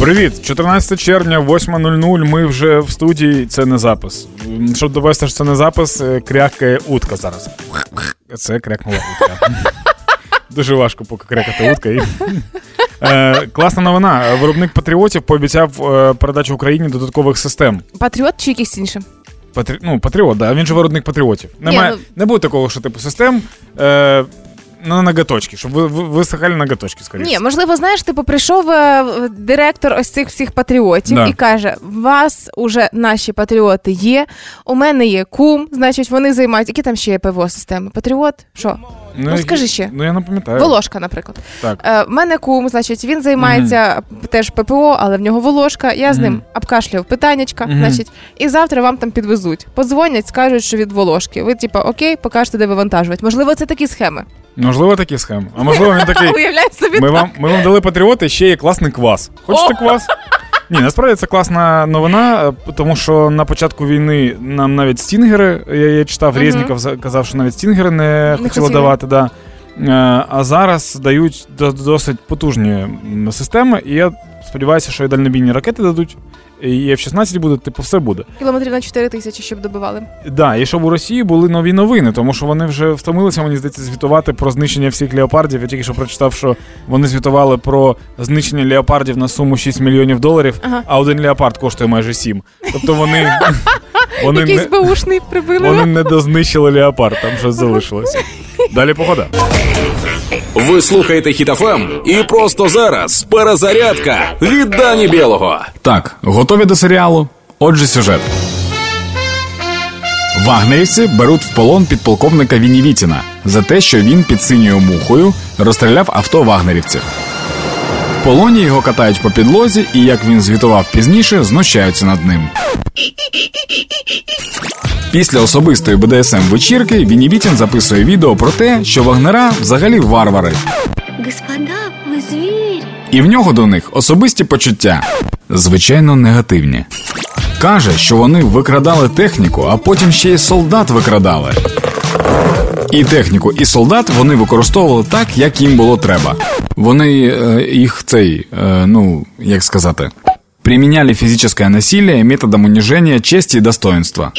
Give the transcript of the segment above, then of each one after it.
Привіт, 14 червня, 8.00. Ми вже в студії. Це не запис. Щоб довести, що це не запис, е, крякає утка зараз. Це крякнула утка. Дуже важко поки крякати утка. Е, Класна новина. Виробник патріотів пообіцяв е, передачу Україні додаткових систем. Патріот чи якийсь інший? Патрі... Ну, патріот, да. Він же виробник патріотів. Немає, ну- Не буде такого, що типу систем. Е, на ноготочки, щоб ви, ви висихали ноготочки, скоріше. Ні, можливо, знаєш, типу прийшов е, директор ось цих всіх патріотів Да. і каже: у вас уже наші патріоти є. У мене є кум, значить, вони займаються. Які там ще є ПВО системи? Патріот? Що? Ну, які- скажи ще. Ну я не пам'ятаю. Волошка, наприклад. Так. Е, в мене кум, значить, він займається теж ППО, але в нього волошка. Я з ним обкашлював питаннячка, Мгм. значить, і завтра вам там підвезуть. Подзвонять, скажуть, що від волошки. Ви, типа, окей, покажете, де вивантажувати. Можливо, це такі схеми. Можливо, такі схеми. А можливо, він такий. Уявляю собі. Ми так. вам, ми вам дали патріоти, ще є класний квас. Хочете квас? Ні, насправді це класна новина, е, тому що на початку війни нам навіть стінгери, я, я читав, Мгм. Резніков казав, що навіть стінгери не, хотіли хотіли. давати. Да. Е, А зараз дають до- досить потужні м, системи, і я сподіваюся, що і дальнобійні ракети дадуть, і F-16 буде, типу, все буде. Кілометрів на 4 тисячі, щоб добивали. Да, і щоб у Росії були нові новини, тому що вони вже втомилися, мені здається, звітувати про знищення всіх леопардів. Я тільки що прочитав, що вони звітували про знищення леопардів на суму 6 мільйонів доларів, Ага. а один леопард коштує майже 7. Тобто вони, вони, Якийсь не, беушний прибили. вони не дознищили леопард, там щось залишилося. Далі погода. Ви слухаєте Хітофем і просто зараз перезарядка від Дані Білого. Так, готові до серіалу? Отже, сюжет. Вагнерівці беруть в полон підполковника Вінівітіна за те, що він під синьою мухою розстріляв авто вагнерівців. В полоні його катають по підлозі, і як він звітував пізніше, знущаються над ним. Після особистої БДСМ вечірки Вінівітін записує відео про те, що вагнера взагалі варвари, Господа, вы зверь! і в нього до них особисті почуття, звичайно, негативні. Каже, що вони викрадали техніку, а потім ще й солдат викрадали. І техніку, і солдат вони використовували так, як їм було треба. Вони е, їх цей, е, ну як сказати, приміняли фізичне насилие методом уніження честі і достоинства.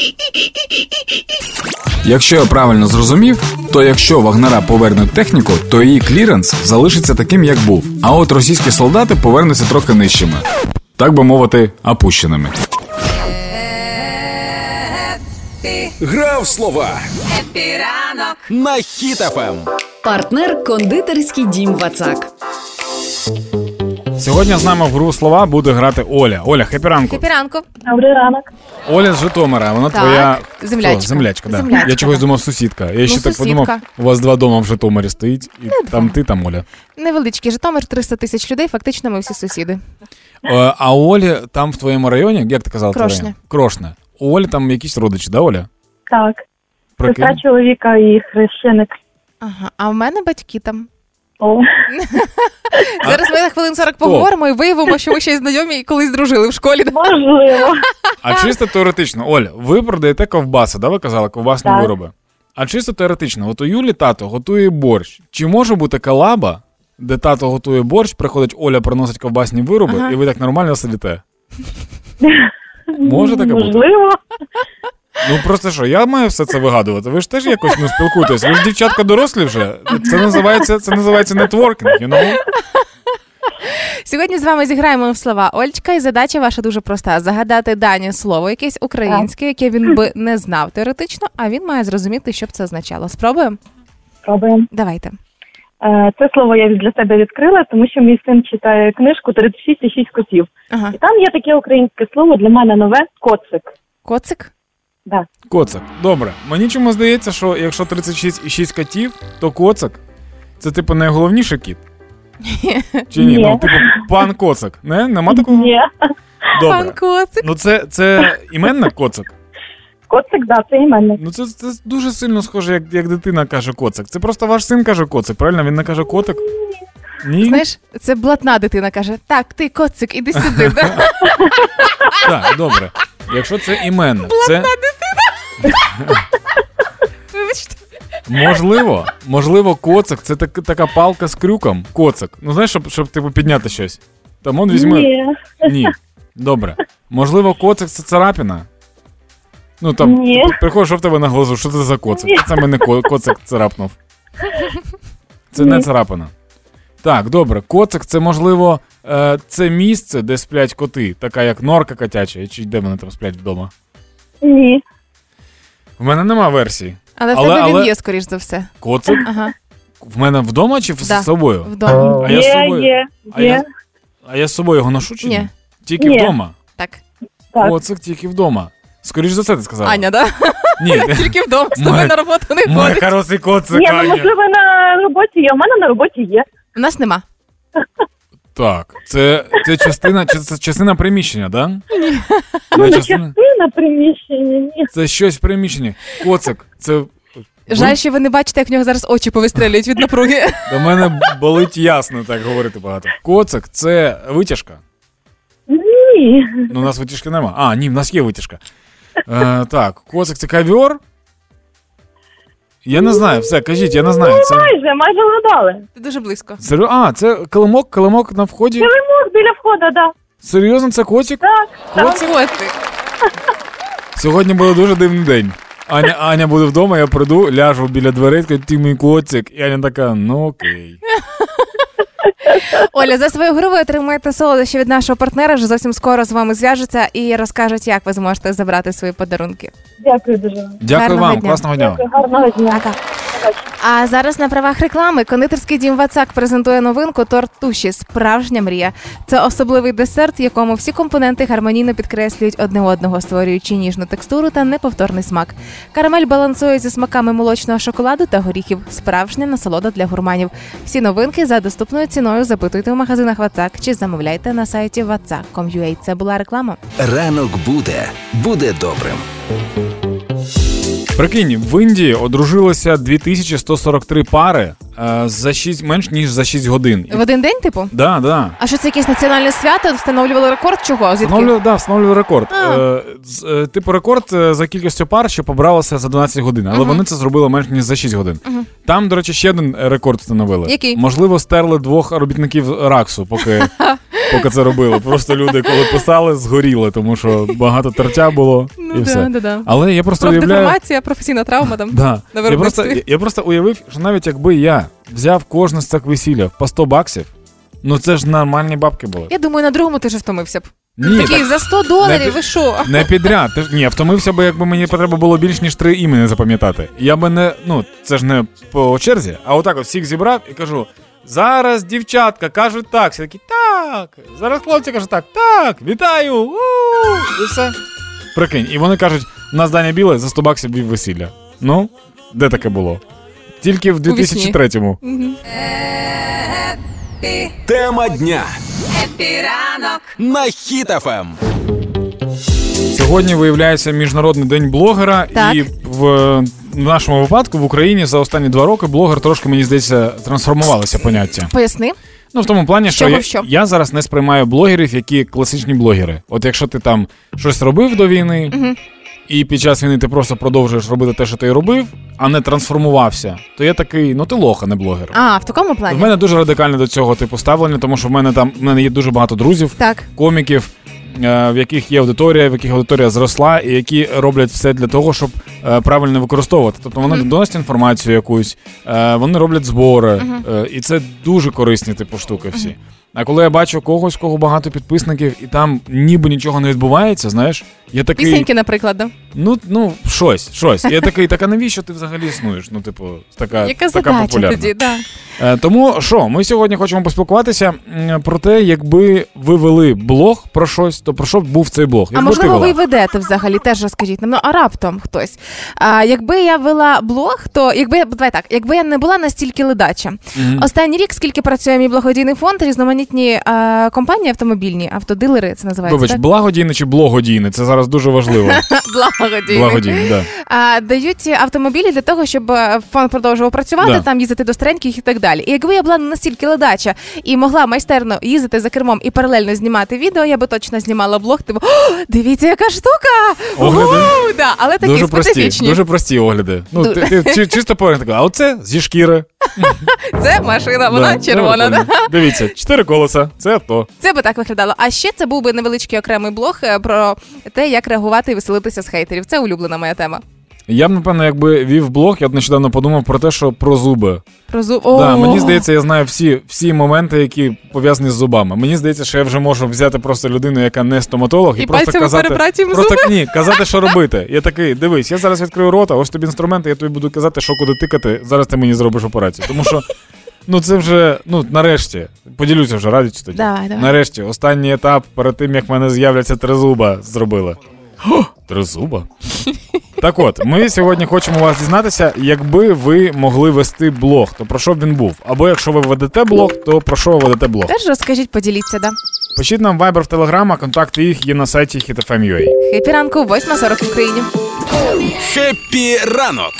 Якщо я правильно зрозумів, то якщо Вагнера повернуть техніку, то її кліренс залишиться таким, як був. А от російські солдати повернуться трохи нижчими, так би мовити, опущеними. Грав слова на Хітофем. Партнер кондитерський дім Вацак. Сьогодні з нами в гру слова буде грати Оля. Оля, хепі ранку. Кипіранку. Добрий ранок. Оля з Житомира, вона Так, твоя землячка. Хто? землячка, да. Землячка, Я чогось думав сусідка. Я ще так подумав, у вас два дома в Житомирі стоїть, і там ти, там Оля. Невеличкий Житомир, 300 тисяч людей, фактично ми всі сусіди. Е, А Олі там в твоєму районі, як ти казала? твій Крошне. У Олі там якісь родичі, да, Оля? Так, Прикинь. сестра чоловіка і хрещеник. Ага, а в мене батьки там. О, Зараз ми на хвилин 40 поговоримо і виявимо, що ми ще й знайомі і колись дружили в школі. можливо. А чисто теоретично, Оль, ви продаєте ковбаси, да, ви казали, ковбасні Так. вироби. А чисто теоретично, от у Юлі тато готує борщ. Чи може бути колаба, де тато готує борщ, приходить Оля, приносить ковбасні вироби, Ага. і ви так нормально сидите? Може таке бути? Можливо. Ну просто що, я маю все це вигадувати. Ви ж теж якось ну, спілкуєтесь. Ви ж дівчатка дорослі вже. Це називається, це називається нетворкінг, you know? Сьогодні з вами зіграємо в слова Ольчка, і задача ваша дуже проста: загадати дані слово, якесь українське, яке він би не знав теоретично, а він має зрозуміти, що б це означало. Спробуємо? Пробуємо. Давайте. Е, Це слово я для себе відкрила, тому що мій син читає книжку 36 і 6 котів. Ага. І там є таке українське слово для мене нове коцик. Коцик? Да. Коцак. Добре. Мені чому здається, що якщо 36 котів, то коцак це типу найголовніший кіт. Чи ні? Ні. Ну, типу, пан коцак. Не? Нема такого? Ні. Добре. Пан Коцик. Ну це, це іменна коцак. Коцик, да, це іменник. Ну це, це дуже сильно схоже, як, як дитина каже коцак. Це просто ваш син каже коцик, правильно? Він не каже котик. Ні? Знаєш, це блатна дитина каже: Так, ти коцик, іди сюди. да? Так, добре. Якщо це іменник, це. Вибачте. Можливо, можливо, коцик це так, така палка з крюком. Коцик. Ну знаєш, щоб, щоб типу підняти щось. Там он візьме. Ні. Ні. Добре. Можливо, коцик це царапіна. Ну там Ні. приходиш, що в тебе на глазу, що це за коцик? Ні. Це мене коцик царапнув. Це не Ні. царапина. Так, добре, коцик це можливо е, це місце, де сплять коти, така як норка котяча, чи де вони там сплять вдома. Ні. В мене нема версії. Але в тебе але- він є, скоріш за все. Коцик Ага, в мене вдома чи з собою? вдома. А я з собою. є, А є. я, а я з собою його ношу чи ні? Ні. Тільки Ні. вдома. Так. Коцик тільки вдома. Скоріш за це ти сказала. Аня, да? Ні. Тільки вдома з тобою на роботу не Мой ходить. хороший коцик, Ні, ну Аня. можливо на роботі є. У мене на роботі є. У нас нема. Так, це, це частина, чи це частина приміщення, да? Ні. Ну, Не частина приміщення, ні. Це щось в приміщенні. Коцик, це. Жаль, що ви не бачите, як в нього зараз очі повистрелюють від напруги. До мене болить ясно так говорити багато. Коцик це витяжка. Ні. Ну, у нас витяжки нема. А, ні, в нас є витяжка. Е, так, коцик це ковер. Я не знаю, все, кажіть, я не знаю. Це... Майже, майже вгадали. Ти дуже близько. Серйо- А, це килимок, килимок на вході. Килимок біля входу, да. Серйозно, це котик? Так, так. Котик. Сьогодні буде дуже дивний день. Аня, Аня буде вдома, я прийду, ляжу біля дверей, скажу, ти мій котик. І Аня така, ну окей. Оля, за свою гру ви отримаєте солодощі від нашого партнера. Вже зовсім скоро з вами зв'яжуться і розкажуть, як ви зможете забрати свої подарунки. Дякую дуже. Дякую Гарного вам, дня. класного дня. Дякую, гарного дня. А зараз на правах реклами кондитерський дім Вацак презентує новинку торт туші Справжня мрія. Це особливий десерт, в якому всі компоненти гармонійно підкреслюють одне одного, створюючи ніжну текстуру та неповторний смак. Карамель балансує зі смаками молочного шоколаду та горіхів. Справжня насолода для гурманів. Всі новинки за доступною ціною запитуйте у магазинах Вацак чи замовляйте на сайті vatsak.com.ua. Це була реклама. Ранок буде, буде добрим. Прикинь, в Індії одружилося 2143 пари е, за 6, менш ніж за 6 годин. В один день, типу? Да, да. А що це якесь національне свято? Встановлювали рекорд? Чого? Звідки? Встановлював, да, встановлював рекорд. А. Е, з- е, типу рекорд е, за кількістю пар, що побралося за 12 годин, але вони це зробили менш ніж за 6 годин. Там, до речі, ще один рекорд встановили. Який? Можливо, стерли двох робітників Раксу, поки, поки це робили. Просто люди, коли писали, згоріли, тому що багато тертя було і Ну все. да, да, да. Але я просто уявляю. Професійна травма там. Да. на Я просто, я просто уявив, що навіть якби я взяв кожне з цих весілля по 100 баксів, ну це ж нормальні бабки були. Я думаю, на другому ти вже втомився б. Ні, Такий, так за 100 доларів, не- ви що? не підряд. Ти ж ні, втомився би, якби мені треба було більш ніж три імені запам'ятати. Я би не, ну це ж не по черзі, а отак от всіх зібрав і кажу. Зараз дівчатка кажуть так, всі такі так. Зараз хлопці кажуть так, так, вітаю! у І все. Прикинь, і вони кажуть, у нас Даня Біле за 100 баксів вів весілля. Ну, де таке було? Тільки в 2003-му. Тема дня. На Ем. Хіт-ФМ. Сьогодні виявляється міжнародний день блогера, Так. і в, е, нашому випадку в Україні за останні два роки блогер трошки мені здається трансформувалося поняття. Поясни. Ну в тому плані, З що я, що? я зараз не сприймаю блогерів, які класичні блогери. От якщо ти там щось робив до війни, Мгм. і під час війни ти просто продовжуєш робити те, що ти робив, а не трансформувався, то я такий, ну ти лох, а не блогер. А, в такому В плані? мене дуже радикальне до цього типу ставлення, тому що в мене там в мене є дуже багато друзів, Так. коміків, в яких є аудиторія, в яких аудиторія зросла, і які роблять все для того, щоб е, правильно використовувати. Тобто вони Мгм. доносять інформацію якусь, е, вони роблять збори, mm-hmm. і це дуже корисні типу штуки всі. А коли я бачу когось, кого багато підписників, і там ніби нічого не відбувається, знаєш, я такий. Пісеньки, наприклад, да? Ну, ну, щось, щось. Я такий, так а навіщо ти взагалі існуєш? Ну, типу, така, Яка така задача популярна. тоді, да. Е, Тому що ми сьогодні хочемо поспілкуватися про те, якби ви вели блог про щось, то про що б був цей блог? А Якби можливо, ви ведете взагалі, теж розкажіть нам. Ну, а раптом хтось. А, якби я вела блог, то якби давай так, якби я не була настільки ледача. Мгм. Останній рік, скільки працює мій благодійний фонд, різноманітні а, компанії автомобільні, автодилери це називається. Вибач, так? благодійне чи благодійне? Це зараз дуже важливо. Благодійний. Благодійний, да. А, дають автомобілі для того, щоб е, фонд продовжував працювати, Да. там їздити до стареньких і так далі. І якби я була не настільки ледача і могла майстерно їздити за кермом і паралельно знімати відео, я би точно знімала блог. Типу, «О, дивіться, яка штука! Огляди? Угу! Да, але такі Дуже прості, специфічні. дуже прості огляди. Ну, ти, ти чи- чисто поверх така, а оце зі шкіри. Це машина, вона Да, червона. ну, Да? Дивіться, чотири колеса, це авто. Це би так виглядало. А ще це був би невеличкий окремий блог е, про те, як реагувати і веселитися з хейтерів. Це улюблена моя тема. Я б, напевно, якби вів блог, я б нещодавно подумав про те, що про зуби. Про зуб. Да, мені здається, я знаю всі, всі моменти, які пов'язані з зубами. Мені здається, що я вже можу взяти просто людину, яка не стоматолог, і, І просто казати. Просто зуби? ні, казати, що робити. Я такий, дивись, я зараз відкрию рота, ось тобі інструменти, я тобі буду казати, що куди тикати. Зараз ти мені зробиш операцію. Тому що. Ну, це вже, ну, нарешті, поділюся вже радістю тоді. Давай, давай. Нарешті, останній етап перед тим, як в мене з'являться три зуба, зробили. Три зуба? Так от, ми сьогодні хочемо вас дізнатися, якби ви могли вести блог, то про що б він був? Або якщо ви ведете блог, то про що ви ведете блог? Теж розкажіть, поділіться, да. Пишіть нам Viber в Telegram, а контакти їх є на сайті HitFM.ua. Хеппі ранок, 8.40 в Україні. Хеппі ранок.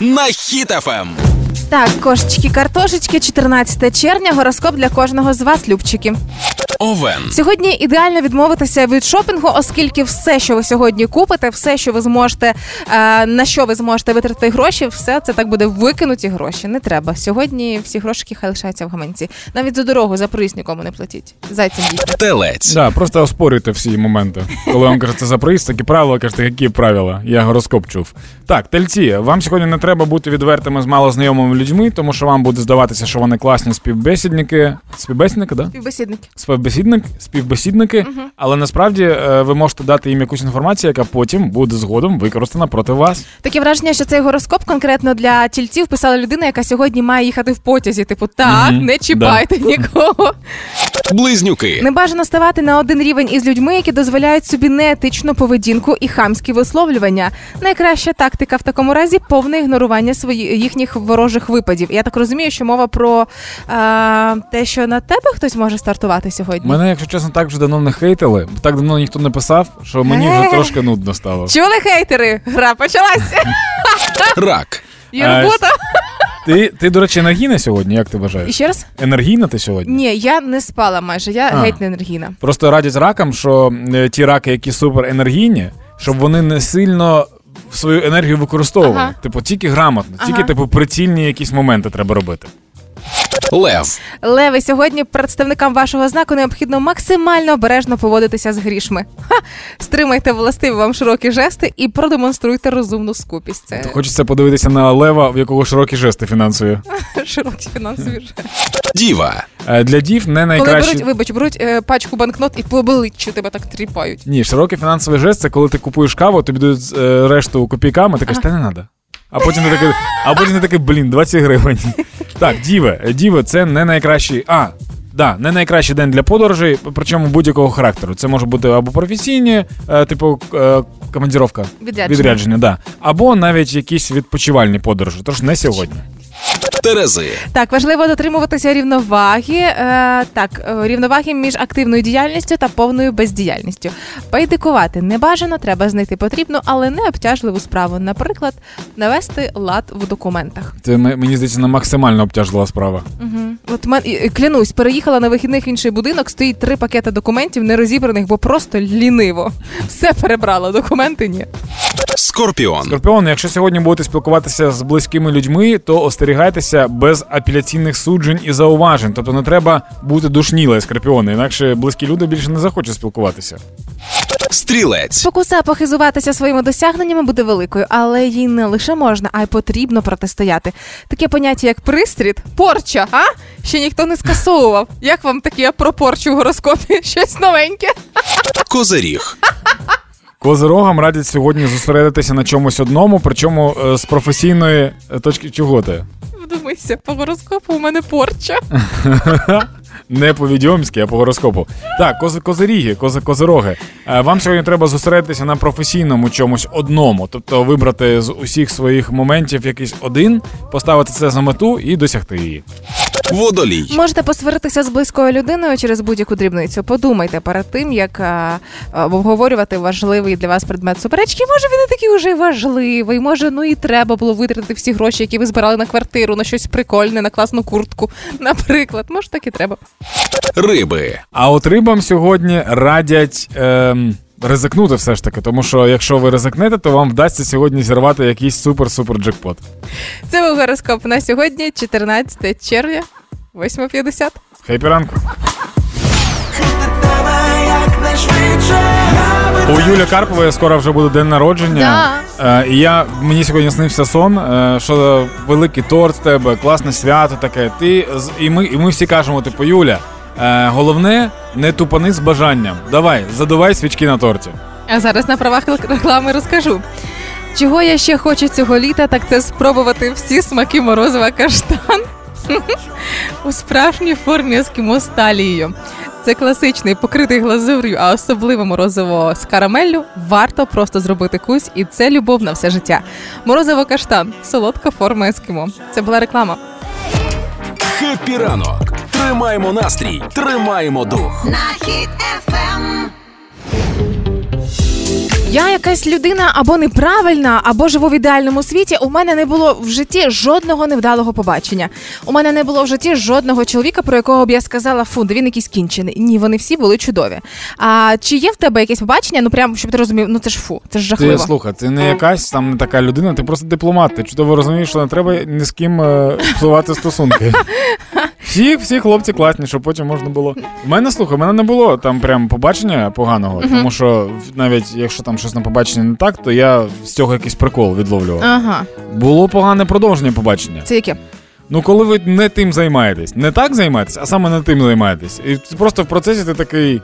На Ем. Так, кошечки, картошечки, 14 червня, гороскоп для кожного з вас, любчики. Овен. Сьогодні ідеально відмовитися від шопінгу, оскільки все, що ви сьогодні купите, все, що ви зможете, е, на що ви зможете витратити гроші, все це так буде викинуті гроші. Не треба. Сьогодні всі грошики хай лишаються в гаманці. Навіть за дорогу за проїзд нікому не платіть. Зайцем дійсно. Телець. Да, просто оспорюйте всі моменти. Коли вам кажете за приїзд, такі правила, кажете, які правила. Я гороскоп чув. Так, тельці, вам сьогодні не треба бути відвертими з малознайомими людьми, тому що вам буде здаватися, що вони класні співбесідники. Співбесідники, да? Співбесідники. Співбесідник, співбесідники, але насправді е, ви можете дати їм якусь інформацію, яка потім буде згодом використана проти вас. Таке враження, що цей гороскоп конкретно для тільців писала людина, яка сьогодні має їхати в потязі. Типу, так, Мгм, не чіпайте нікого. Близнюки. Не бажано ставати на один рівень із людьми, які дозволяють собі неетичну поведінку і хамські висловлювання. Найкраща тактика в такому разі повне ігнорування свої, їхніх ворожих випадів. Я так розумію, що мова про а, те, що на тебе хтось може стартувати сьогодні. Мене, якщо чесно, так вже давно не хейтили, бо так давно ніхто не писав, що мені вже Е. трошки нудно стало. Чули хейтери? Гра почалася. Рак. Є робота. Ти, ти, до речі, енергійна сьогодні, як ти І вважаєш? ще раз? Енергійна ти сьогодні? Ні, я не спала майже. Я А. геть не енергійна. Просто радять ракам, що е, ті раки, які суперенергійні, щоб вони не сильно свою енергію використовували. Ага. Типу, тільки грамотно, тільки Ага. типу прицільні якісь моменти треба робити. Лев. Леви, сьогодні представникам вашого знаку необхідно максимально обережно поводитися з грішми. Ха! Стримайте властиві вам широкі жести і продемонструйте розумну скупість. Це Хочеться подивитися на лева, в якого широкі жести фінансові. широкі фінансові жести. Діва. Е, Для дів не Коли найкраще. беруть, вибач, беруть е, пачку банкнот і по обличчю тебе так тріпають. Ні, широкий фінансовий жест це коли ти купуєш каву, тобі дають е, решту копійками, ти кажеш, та не треба. А потім ти такий, а потім ти такий, блін, 20 гривень. Так, Діве, Діве, це не найкращий. А, да, не найкращий день для подорожей, причому будь-якого характеру. Це може бути або професійні, е, типу е, командіровка. Відрядження. Відрядження, да. Або навіть якісь відпочивальні подорожі. Тож не сьогодні. Терези. Так, важливо дотримуватися рівноваги. Е, так, е, рівноваги між активною діяльністю та повною бездіяльністю. Байдикувати не бажано, треба знайти потрібну, але не обтяжливу справу. Наприклад, навести лад в документах. Це м- мені здається, на максимально обтяжлива справа. Угу. От мен, і- і клянусь, переїхала на вихідних в інший будинок, стоїть три пакети документів, не розібраних, бо просто ліниво. Все перебрала, документи ні. Скорпіон. Скорпіон, якщо сьогодні будете спілкуватися з близькими людьми, то остерігайтеся без апеляційних суджень і зауважень. Тобто не треба бути душніли, скорпіони, інакше близькі люди більше не захочуть спілкуватися. Стрілець. Спокуса похизуватися своїми досягненнями буде великою, але їй не лише можна, а й потрібно протистояти. Таке поняття, як пристріт, порча, а? Ще ніхто не скасовував. Як вам таке про порчу в гороскопі? Щось новеньке? Козиріг. Козирогам радять сьогодні зосередитися на чомусь одному, причому е, з професійної е, точки чого ти? Вдумайся, по гороскопу у мене порча. Не по відьомськи, а по гороскопу. Так, кози, козиріги, кози, козироги. Е, Вам сьогодні треба зосередитися на професійному чомусь одному, тобто вибрати з усіх своїх моментів якийсь один, поставити це за мету і досягти її. Водолій. Можете посваритися з близькою людиною через будь-яку дрібницю. Подумайте перед тим, як а, а, обговорювати важливий для вас предмет суперечки. Може, він не такий уже важливий. Може, ну і треба було витратити всі гроші, які ви збирали на квартиру, на щось прикольне, на класну куртку, наприклад. Може, так і треба. Риби. А от рибам сьогодні радять. Ем... Ризикнути все ж таки, тому що якщо ви ризикнете, то вам вдасться сьогодні зірвати якийсь супер-супер джекпот. Це був гороскоп на сьогодні, 14 червня, 8.50. Хейпі ранку. У Юлі Карпової скоро вже буде день народження. Е, і я, мені сьогодні снився сон, е, що великий торт в тебе, класне свято таке. Ти, з- і, ми, і ми всі кажемо, типу, Юля, е, головне не тупани з бажанням. Давай, задувай свічки на торті. А зараз на правах реклами розкажу. Чого я ще хочу цього літа, так це спробувати всі смаки морозива каштан у справжній формі ескімо з талією. Це класичний покритий глазур'ю, а особливо морозиво з карамеллю. Варто просто зробити кусь, і це любов на все життя. Морозиво каштан, солодка форма ескімо. Це була реклама. Хеппі ранок. Тримаємо настрій, тримаємо дух. Я якась людина або неправильна, або живу в ідеальному світі. У мене не було в житті жодного невдалого побачення. У мене не було в житті жодного чоловіка, про якого б я сказала, фу, він якийсь кінчений. Ні, вони всі були чудові. А чи є в тебе якесь побачення? Ну прям щоб ти розумів, ну це ж фу, це ж Ти жахливо. слухай, ти не якась там не така людина, ти просто дипломат. Ти чудово розумієш, що не треба ні з ким е, псувати стосунки. Всі, всі хлопці класні, щоб потім можна було. У мене слухай, у мене не було там прям побачення поганого, тому що навіть якщо там щось на побаченні не так, то я з цього якийсь прикол відловлював. Ага, Було погане продовження побачення. це яке? Ну, коли ви не тим займаєтесь, не так займаєтесь, а саме не тим займаєтесь. І просто в процесі ти такий.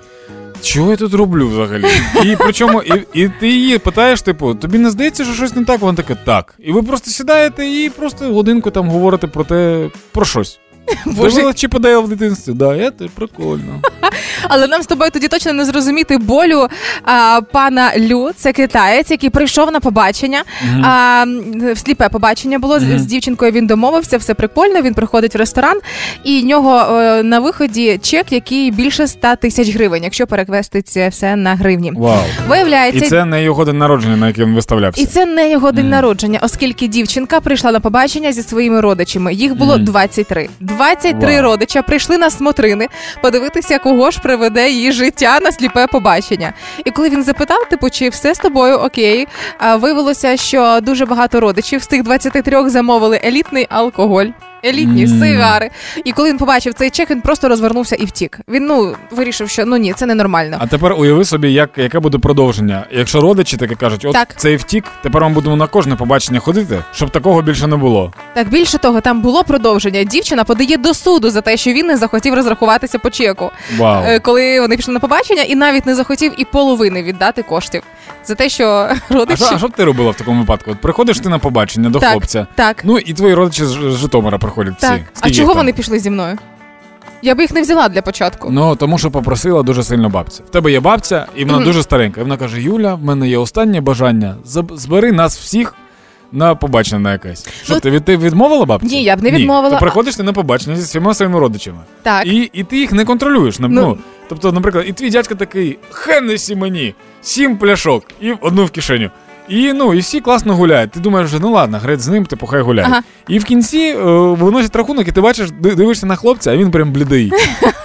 Чого я тут роблю взагалі? І причому, і, і ти її питаєш, типу, тобі не здається, що щось не так? Вона така, так. І ви просто сідаєте і просто годинку там говорите про те, про щось. Боже. Чи подає в дитинстві? Да, я те прикольно. Але нам з тобою тоді точно не зрозуміти болю а, пана Лю. Це китаєць, який прийшов на побачення. А, м, в сліпе побачення було з, Мгм. з дівчинкою. Він домовився, все прикольно. Він приходить в ресторан, і в нього е, на виході чек, який більше 100 тисяч гривень, якщо перевести це все на гривні. Вау. Виявляється, І це не його день народження, на який він виставлявся. і це не його день Мгм. народження, оскільки дівчинка прийшла на побачення зі своїми родичами. Їх було Мгм. 23. 23 Вау. родича прийшли на смотрини подивитися, кого ж приведе її життя на сліпе побачення. І коли він запитав, типу, чи все з тобою окей, виявилося, що дуже багато родичів з тих 23 замовили елітний алкоголь. Елітні сигари. І коли він побачив цей чек, він просто розвернувся і втік. Він ну вирішив, що ну ні, це ненормально. А тепер уяви собі, як, яке буде продовження. Якщо родичі таке кажуть, от Так. цей втік, тепер ми будемо на кожне побачення ходити, щоб такого більше не було. Так більше того, там було продовження. Дівчина подає до суду за те, що він не захотів розрахуватися по чеку, Вау. Е, коли вони пішли на побачення, і навіть не захотів і половини віддати коштів за те, що А родичі що, а що б ти робила в такому випадку? От приходиш ти на побачення до Так. хлопця. так, Ну і твої родичі з з Житомира приходять так. всі. А Скільки чого їх там? вони пішли зі мною? Я би їх не взяла для початку. Ну тому що попросила дуже сильно бабця. В тебе є бабця, і вона Мгм. дуже старенька. І вона каже: Юля, в мене є останнє бажання. Заб- Збери нас всіх. На побачення на якесь. Що Ну, ти від ти відмовила бабці? Ні, я б не Ні. відмовила. Ти приходиш ти на побачення зі всіма своїми родичами. Так. І, і ти їх не контролюєш. Ну, Ну. ну, тобто, наприклад, і твій дядько такий Хеннесі мені, сім пляшок і одну в кишеню. І ну, і всі класно гуляють. Ти думаєш, ну ладно, греть з ним, типу, хай гуляє. Ага. І в кінці е, виносять рахунок, і ти бачиш, дивишся на хлопця, а він прям блідий.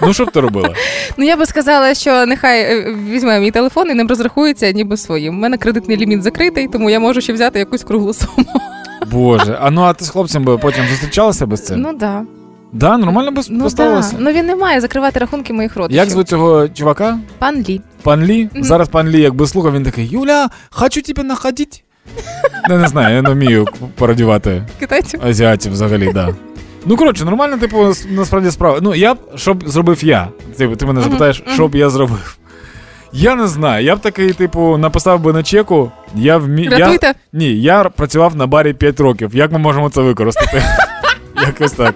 Ну що б ти робила? Ну я би сказала, що нехай е, візьме мій телефон і ним розрахується ніби своїм. У мене кредитний ліміт закритий, тому я можу ще взяти якусь круглу суму. Боже, а ну а ти з хлопцем би потім зустрічалася без цим? Ну да. да, нормально би Ну да. Ну він не має закривати рахунки моїх родичів. Як звуть цього чувака? Пан Лі. Пан Лі? Зараз пан Лі, якби слухав, він такий: Юля, хочу тебе находити. Не, не знаю, я не вмію пародіювати Китайців. азіатів взагалі, да. Ну, коротше, нормально, типу, насправді справа. Ну, я б, що б зробив я? Ти, ти мене запитаєш, що б я зробив? Я не знаю. Я б такий, типу, написав би на чеку. Я вмі... я... Ні, я працював на барі 5 років. Як ми можемо це використати? Якось так.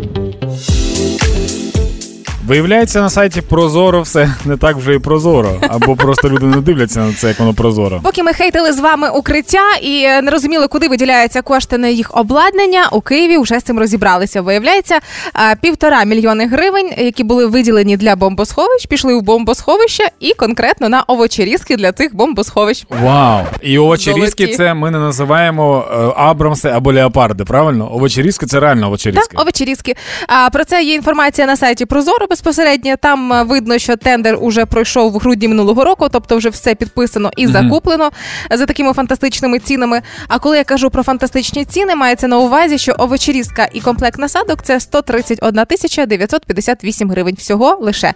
Виявляється, на сайті Прозоро все не так вже і прозоро. Або просто люди не дивляться на це, як воно прозоро. Поки ми хейтили з вами укриття і не розуміли, куди виділяються кошти на їх обладнання, у Києві вже з цим розібралися. Виявляється, е, півтора мільйони гривень, які були виділені для бомбосховищ, пішли в бомбосховище і конкретно на овочерізки для цих бомбосховищ. Вау! І овочерізки Золоті. це ми не називаємо е, Абрамси або Леопарди, правильно? Овочерізки це реально овочерізки. Так, овочерізки. А про це є інформація на сайті Прозоро безпосередньо. Там е, видно, що тендер уже пройшов в грудні минулого року, тобто вже все підписано і закуплено за такими фантастичними цінами. А коли я кажу про фантастичні ціни, мається на увазі, що овочерізка і комплект насадок це 131 тисяча 958 гривень всього лише.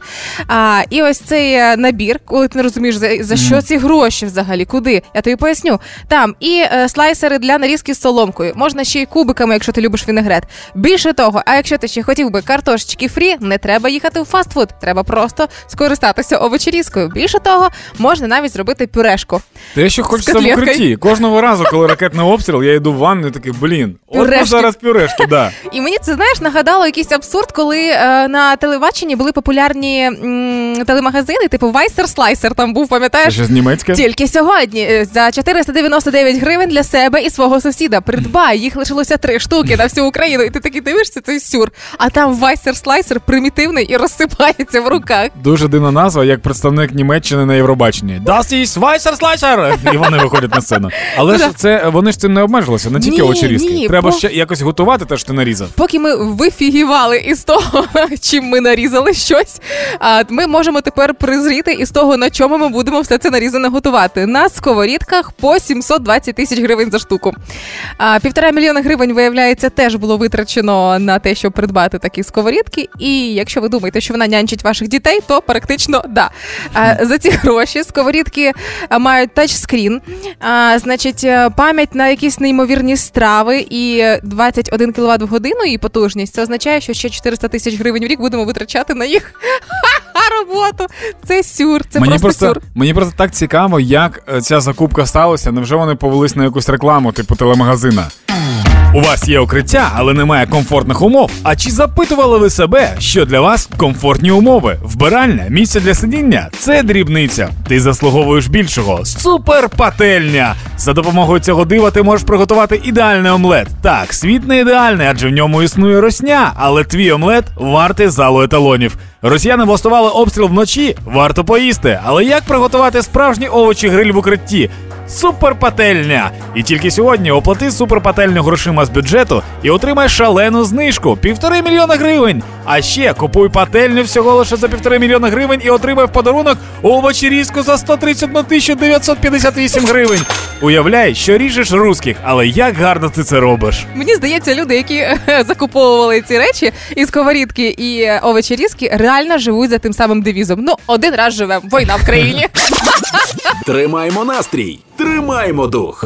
А, і ось цей е, набір, коли ти не розумієш за, за що ці гроші взагалі, куди? Я тобі поясню. Там і е, слайсери для нарізки з соломкою, можна ще й кубиками, якщо ти любиш вінегрет. Більше того, а якщо ти ще хотів би картошечки фрі, не треба їхати в фастфуд, треба просто скористатися овочерізкою. Більше того, можна навіть зробити пюрешку. Те, що хочеться в укритті. Кожного разу, коли ракетний обстріл, я йду в ванну і такий, блін, от ми зараз пюрешки, да. І мені це знаєш нагадало якийсь абсурд, коли е, на телебаченні були популярні м, телемагазини, типу Вайсер Слайсер. Там був, Це пам'ятаєш? щось німецьке? Тільки сьогодні е, за 499 гривень для себе і свого сусіда. Придбай, їх лишилося три штуки на всю Україну. І ти такий дивишся цей сюр. А там вайсер слайсер примітивний і розсипається в руках. Дуже дивна назва, як представник Німеччини на Євробаченні. Das ist Weißer Slicer! І вони виходять на сцену. Але ж це вони ж цим не обмежилися, не тільки Ні, овочерізки. ні, Треба ще якось готувати те, що ти нарізав. Поки ми вифігівали із того, чим ми нарізали щось, а ми можемо тепер призріти із того, на чому ми будемо все це нарізане готувати. На сковорідках по 720 тисяч гривень за штуку. А, півтора мільйона гривень, виявляється, теж було витрачено на те, щоб придбати такі сковорідки. І якщо ви думаєте, що вона нянчить ваших дітей, то практично да. За ці гроші сковорідки мають тачскрін, значить, е, пам'ять на якісь неймовірні страви і 21 кВт в годину і потужність. Це означає, що ще 400 тисяч гривень в рік будемо витрачати на їх роботу. Це сюр, це мені просто, просто сюр. мені просто так цікаво, як е, ця закупка сталася. Невже вони повелись на якусь рекламу, типу телемагазина? У вас є укриття, але немає комфортних умов. А чи запитували ви себе, що для вас комфортні умови? Вбиральня, місце для сидіння це дрібниця. Ти заслуговуєш більшого. Супер пательня! За допомогою цього дива ти можеш приготувати ідеальний омлет. Так, світ не ідеальний, адже в ньому існує росня, але твій омлет вартий залу еталонів. Росіяни влаштували обстріл вночі, варто поїсти. Але як приготувати справжній овочі гриль в укритті? Суперпательня! І тільки сьогодні оплати суперпательню грошима з бюджету і отримай шалену знижку півтори мільйона гривень. А ще купуй пательню всього лише за півтори мільйона гривень і отримай в подарунок овочерізку за 131 тисячу 958 гривень. Уявляй, що ріжеш русських, але як гарно ти це робиш. Мені здається, люди, які е, закуповували ці речі і сковорідки, і е, овочерізки, реально живуть за тим самим девізом. Ну, один раз живемо, війна в країні. Тримаймо настрій, тримаймо дух.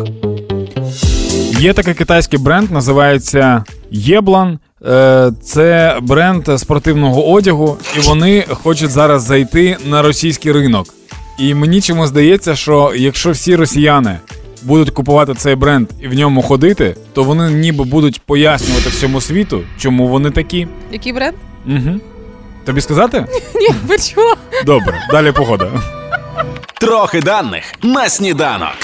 Є такий китайський бренд, називається Єблан. Е, Це бренд спортивного одягу, і вони хочуть зараз зайти на російський ринок. І мені чомусь здається, що якщо всі росіяни будуть купувати цей бренд і в ньому ходити, то вони ніби будуть пояснювати всьому світу, чому вони такі. Який бренд? Угу. Тобі сказати? Ні, чого? Добре, далі погода. Трохи даних на сніданок.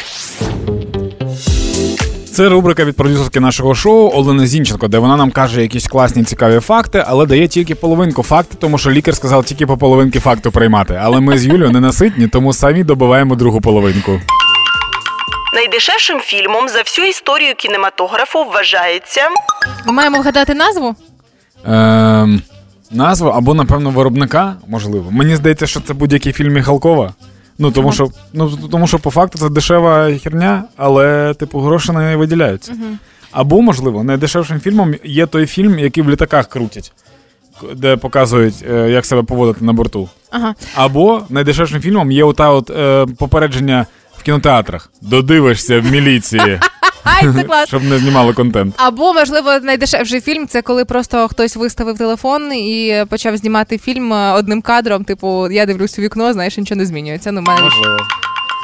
Це рубрика від продюсерки нашого шоу Олени Зінченко, де вона нам каже якісь класні цікаві факти, але дає тільки половинку факту, тому що лікар сказав тільки по половинки факту приймати. Але ми з Юлією не наситні, тому самі добиваємо другу половинку. Найдешевшим фільмом за всю історію кінематографу вважається Ми маємо вгадати назву? Ем, назву або, напевно, виробника, можливо. Мені здається, що це будь-який фільм Міхалкова. Ну, тому що, ну, тому що по факту це дешева херня, але, типу, гроші на неї виділяються. Або, можливо, найдешевшим фільмом є той фільм, який в літаках крутять, де показують, е, як себе поводити на борту. Ага. Або найдешевшим фільмом є ота от е, попередження в кінотеатрах. Додивишся в міліції, Ай, це клас. щоб не знімали контент. Або, можливо, найдешевший фільм це коли просто хтось виставив телефон і почав знімати фільм е, одним кадром. Типу, я дивлюсь у вікно, знаєш, нічого не змінюється. Ну, мене Можливо.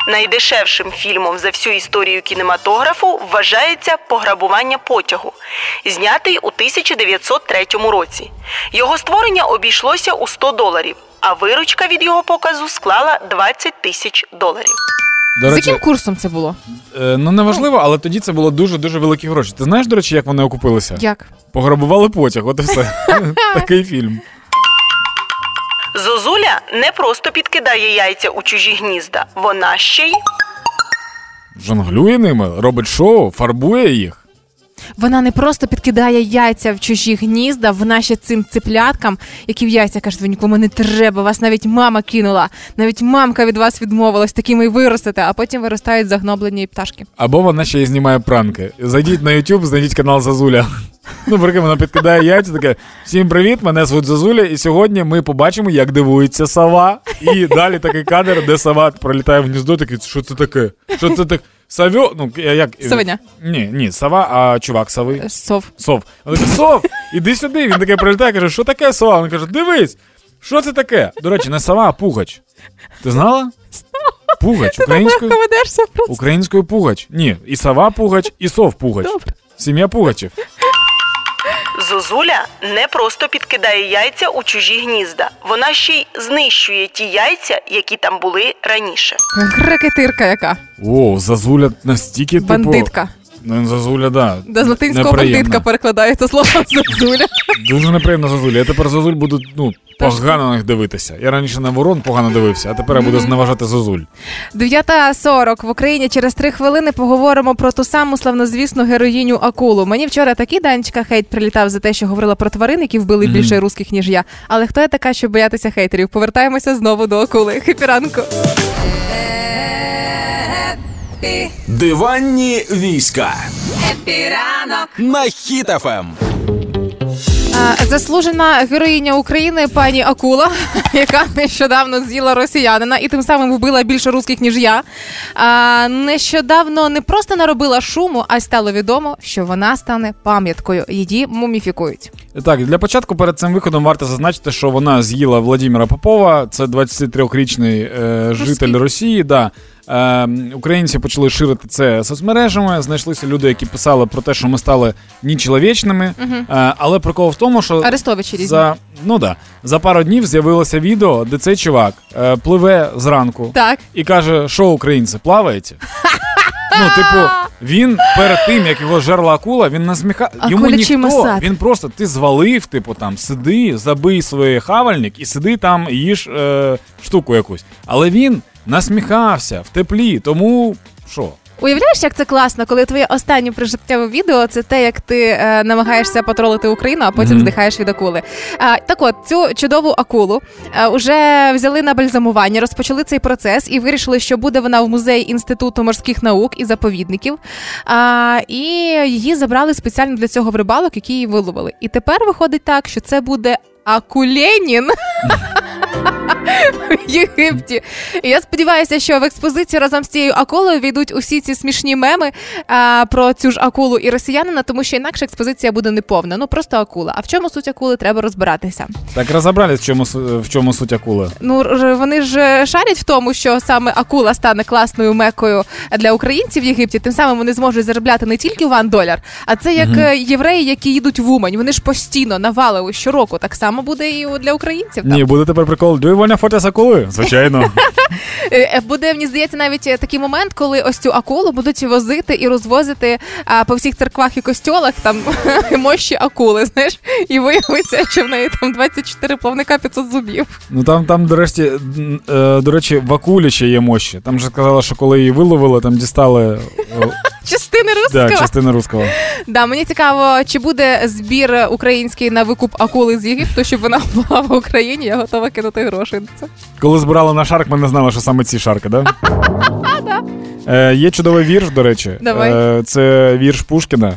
Найдешевшим фільмом за всю історію кінематографу вважається Пограбування потягу, знятий у 1903 році. Його створення обійшлося у 100 доларів, а виручка від його показу склала 20 тисяч доларів. До За речі, яким курсом це було? е, ну неважливо, але тоді це було дуже-дуже великі гроші. Ти знаєш, до речі, як вони окупилися? Як? Пограбували потяг, от і все. Такий фільм. Зозуля не просто підкидає яйця у чужі гнізда, вона ще й Жонглює ними, робить шоу, фарбує їх. Вона не просто підкидає яйця в чужі гнізда, вона ще цим ципляткам, які в яйця кажуть, ви нікому не треба, вас навіть мама кинула, навіть мамка від вас відмовилась, такими й виростете, а потім виростають загноблені пташки. Або вона ще й знімає пранки. Зайдіть на YouTube, знайдіть канал Зазуля. Ну, прикинь, вона підкидає яйця, таке. Всім привіт, мене звуть Зазуля, і сьогодні ми побачимо, як дивується сова. І далі такий кадр, де сова пролітає в гніздо, такий, що це таке? Що це таке? Савьо, ну я- як Совеня. Ні, ні, сова, а чувак совий. Сов. Сов. Вона каже, сов, іди сюди. Він таке прилітає, каже, що таке сова? Він каже, дивись, що це таке? До речі, не сова, а пугач. Ти знала? Пугач, українською. ведешся просто. Українською пугач. Ні, і сова пугач, і сов пугач. Добре. Сім'я пугачів. Зозуля не просто підкидає яйця у чужі гнізда, вона ще й знищує ті яйця, які там були раніше. Ракетирка яка. О, зазуля настільки типу... Бандитка. Ну, зазуля, да. До з латинського бандитка перекладається слово зозуля. Дуже неприємно зазуля. Я тепер зазуль буду ну, погано на них дивитися. Я раніше на ворон погано дивився, а тепер я буду зневажати зазуль. 9.40 в Україні через три хвилини поговоримо про ту саму славнозвісну героїню акулу. Мені вчора такий данечка хейт прилітав за те, що говорила про тварин, які вбили більше русських, ніж я. Але хто я така, щоб боятися хейтерів? Повертаємося знову до акули. Хепіранку. Диванні війська. На Хіт-ФМ. Заслужена героїня України пані Акула, яка нещодавно з'їла росіянина і тим самим вбила більше русських, ніж я. А, нещодавно не просто наробила шуму, а й стало відомо, що вона стане пам'яткою. Її муміфікують. Так, для початку перед цим виходом варто зазначити, що вона з'їла Владимира Попова, це 23-річний е, житель Росії. Да. Е, українці почали ширити це соцмережами. Знайшлися люди, які писали про те, що ми стали нічеловічними. Е, але прикол в тому, що Арестовичі різні. за, ну, да, за пару днів з'явилося відео, де цей чувак е, пливе зранку Так. і каже, що українці, плаваєте? Ну, типу, він перед тим, як його жерла акула, він насміха. Йому Акулячий ніхто. масад. Він просто ти звалив, типу, там, сиди, забий своє хавальник і сиди там і їж е, штуку якусь. Але він насміхався в теплі, тому що? Уявляєш, як це класно, коли твоє останнє прижиттєве відео це те, як ти е, намагаєшся потролити Україну, а потім здихаєш від акули. А, так от, цю чудову акулу е, вже взяли на бальзамування, розпочали цей процес і вирішили, що буде вона в музеї Інституту морських наук і заповідників. А, і її забрали спеціально для цього в рибалок, які її виловили. І тепер виходить так, що це буде Акуленін. В Єгипті. І я сподіваюся, що в експозицію разом з цією акулою війдуть усі ці смішні меми а, про цю ж акулу і росіянина, тому що інакше експозиція буде неповна. Ну просто акула. А в чому суть акули треба розбиратися? Так розібрались, в чому, в чому суть акули. Ну р- вони ж шарять в тому, що саме акула стане класною мекою для українців в Єгипті. Тим самим вони зможуть заробляти не тільки ван доляр, а це як е, євреї, які їдуть в Умань. Вони ж постійно навалили щороку. Так само буде і для українців. там. Ні, буде тепер прикол. Do you wanna з акули? Звичайно. Е, е, Буде, мені здається, навіть е, такий момент, коли ось цю акулу будуть возити і розвозити а, по всіх церквах і костьолах там мощі акули, знаєш, і виявиться, що в неї там 24 плавника 500 зубів. Ну там, там до речі, до речі, в акулі ще є мощі. Там же сказали, що коли її виловили, там дістали Частини руського. да, частини руського. Да, мені цікаво, чи буде збір український на викуп акули з Єгипту, щоб вона була в Україні. Я готова кинути гроші на це. Коли збирали на шарк, ми не знали, що саме ці шарки, да? Е, є чудовий вірш, до речі. Давай. Е, це вірш Пушкіна,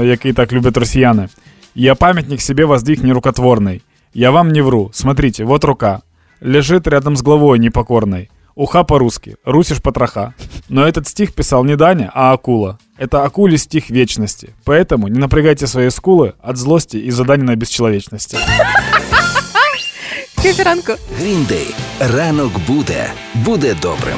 е, який так люблять росіяни. Я памятник себе воздвиг нерукотворный. Я вам не вру. Смотрите, вот рука. Лежит рядом с главой непокорной. Уха по-русски, русишь потроха. Но этот стих писал не Даня, а Акула. Это Акули стих вечности. Поэтому не напрягайте свои скулы от злости из-за Даниной бесчеловечности. Хепі ранку. Гріндей. Ранок буде. Буде добрим.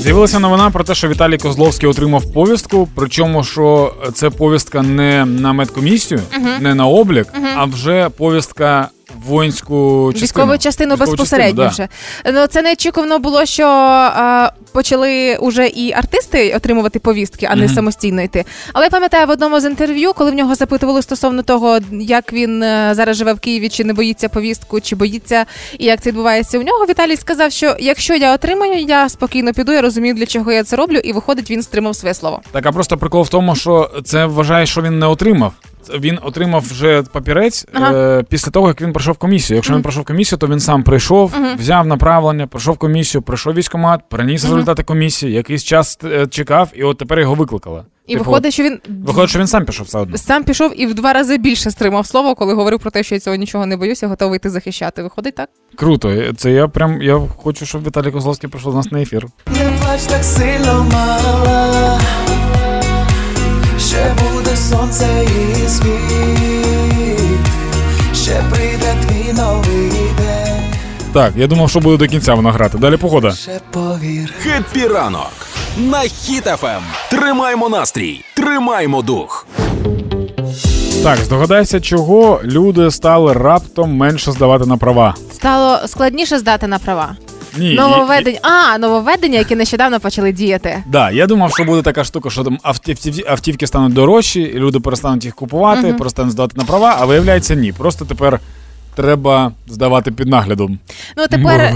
З'явилася новина про те, що Віталій Козловський отримав повістку. Причому, що це повістка не на медкомісію, Мгм. не на облік, Мгм. а вже повістка в воїнську частину. Військову частину Військову безпосередньо частину, вже. Ну це неочікувано було, що е, почали уже і артисти отримувати повістки, а не Мгм. самостійно йти. Але я пам'ятаю в одному з інтерв'ю, коли в нього запитували стосовно того, як він е, зараз живе в Києві, чи не боїться повістку, чи боїться, і як це відбувається у нього. Віталій сказав, що якщо я отримаю, я спокійно піду, я розумію, для чого я це роблю, і виходить, він стримав своє слово. Так, а просто прикол в тому, що це вважає, що він не отримав. Він отримав вже папірець Ага. е, після того, як він пройшов комісію. Якщо Мгм. він пройшов комісію, то він сам прийшов, Мгм. взяв направлення, пройшов комісію, пройшов військомат, приніс Мгм. результати комісії, якийсь час е, чекав, і от тепер його викликали. І Типу, виходить, що він виходить, що він сам пішов все одно. сам пішов і в два рази більше стримав слово, коли говорив про те, що я цього нічого не боюся, готовий йти захищати. Виходить так? Круто. Це я прям я хочу, щоб Віталій Козловський прийшов до нас на ефір. Не плач так сильно мала, ще сонце і світ, ще прийде твій новий день, Так, я думав, що буде до кінця вона грати. Далі погода. ще повір. Хеппі ранок на Хіт-ФМ. Тримаймо настрій, тримаймо дух. Так, здогадайся, чого люди стали раптом менше здавати на права. Стало складніше здати на права. Ні, Нововведення. А, нововведення, які нещодавно почали діяти. Да, я думав, що буде така штука, що там автівки, автівки стануть дорожчі, і люди перестануть їх купувати, перестануть здавати на права, а виявляється, ні. Просто тепер треба здавати під наглядом. Ну тепер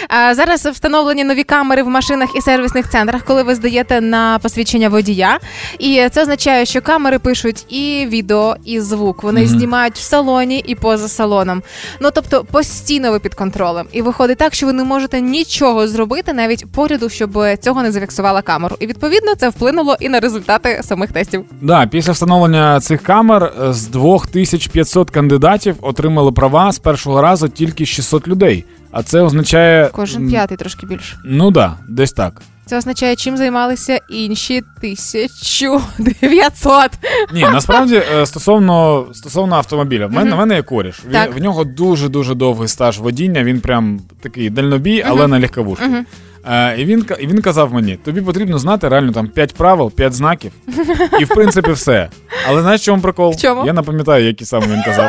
зараз встановлені нові камери в машинах і сервісних центрах, коли ви здаєте на посвідчення водія. І це означає, що камери пишуть і відео, і звук. Вони Мгм. знімають в салоні і поза салоном. Ну тобто постійно ви під контролем. І виходить так, що ви не можете нічого зробити навіть поряду, щоб цього не зафіксувала камеру. І відповідно це вплинуло і на результати самих тестів. Да, після встановлення цих камер е, з 2500 кандидатів отримали права з першого разу тільки 600 людей. А це означає. Кожен п'ятий трошки більше. Ну да, десь так. Це означає, чим займалися інші 1900. Ні, насправді е, стосовно стосовно автомобіля, в мене, Мгм. в мене є коріш. Так. в нього дуже дуже довгий стаж водіння. Він прям такий дальнобій, але Мгм. на легковушку. Мгм. Е, і він і він казав мені: тобі потрібно знати реально там 5 правил, 5 знаків, і в принципі все. Але знаєш, в чому прикол? В чому? Я не пам'ятаю, які саме він казав.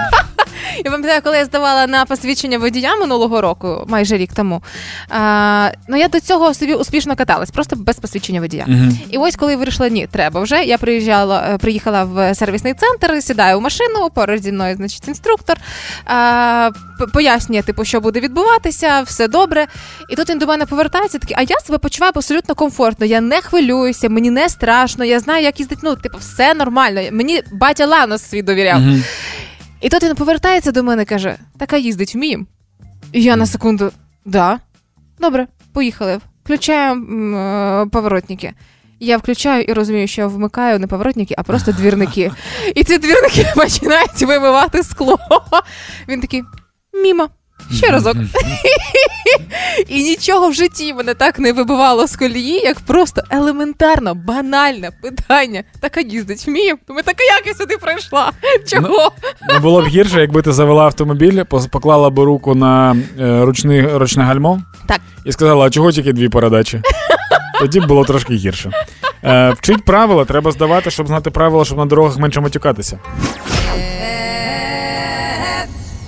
Я пам'ятаю, коли я здавала на посвідчення водія минулого року, майже рік тому. А, ну я до цього собі успішно каталась, просто без посвідчення водія. Мгм. І ось коли я вирішила, ні, треба вже. Я приїжджала, е, приїхала в сервісний центр, сідаю в машину, поруч зі мною, значить, інструктор. А, пояснює, типу, що буде відбуватися, все добре. І тут він до мене повертається, такий, а я себе почуваю абсолютно комфортно. Я не хвилююся, мені не страшно, я знаю, як їздити. Ну, типу, все нормально. Мені батя Ланос свій довіряв. Мгм. І тут він повертається до мене і каже: така їздить вмієм. І я на секунду, да, добре, поїхали. Включаю е, поворотники. Я включаю і розумію, що я вмикаю не поворотники, а просто двірники. І ці двірники починають вимивати скло. Він такий мімо. Ще разок. І нічого в житті мене так не вибивало з колії, як просто елементарно, банальне питання. Така їздить вміє. Думаю, так як я сюди прийшла? Чого? Не було б гірше, якби ти завела автомобіль, поклала б руку на е, ручний, ручне гальмо Так. і сказала, а чого тільки дві передачі? Тоді б було трошки гірше. Е, вчить правила, треба здавати, щоб знати правила, щоб на дорогах менше матюкатися.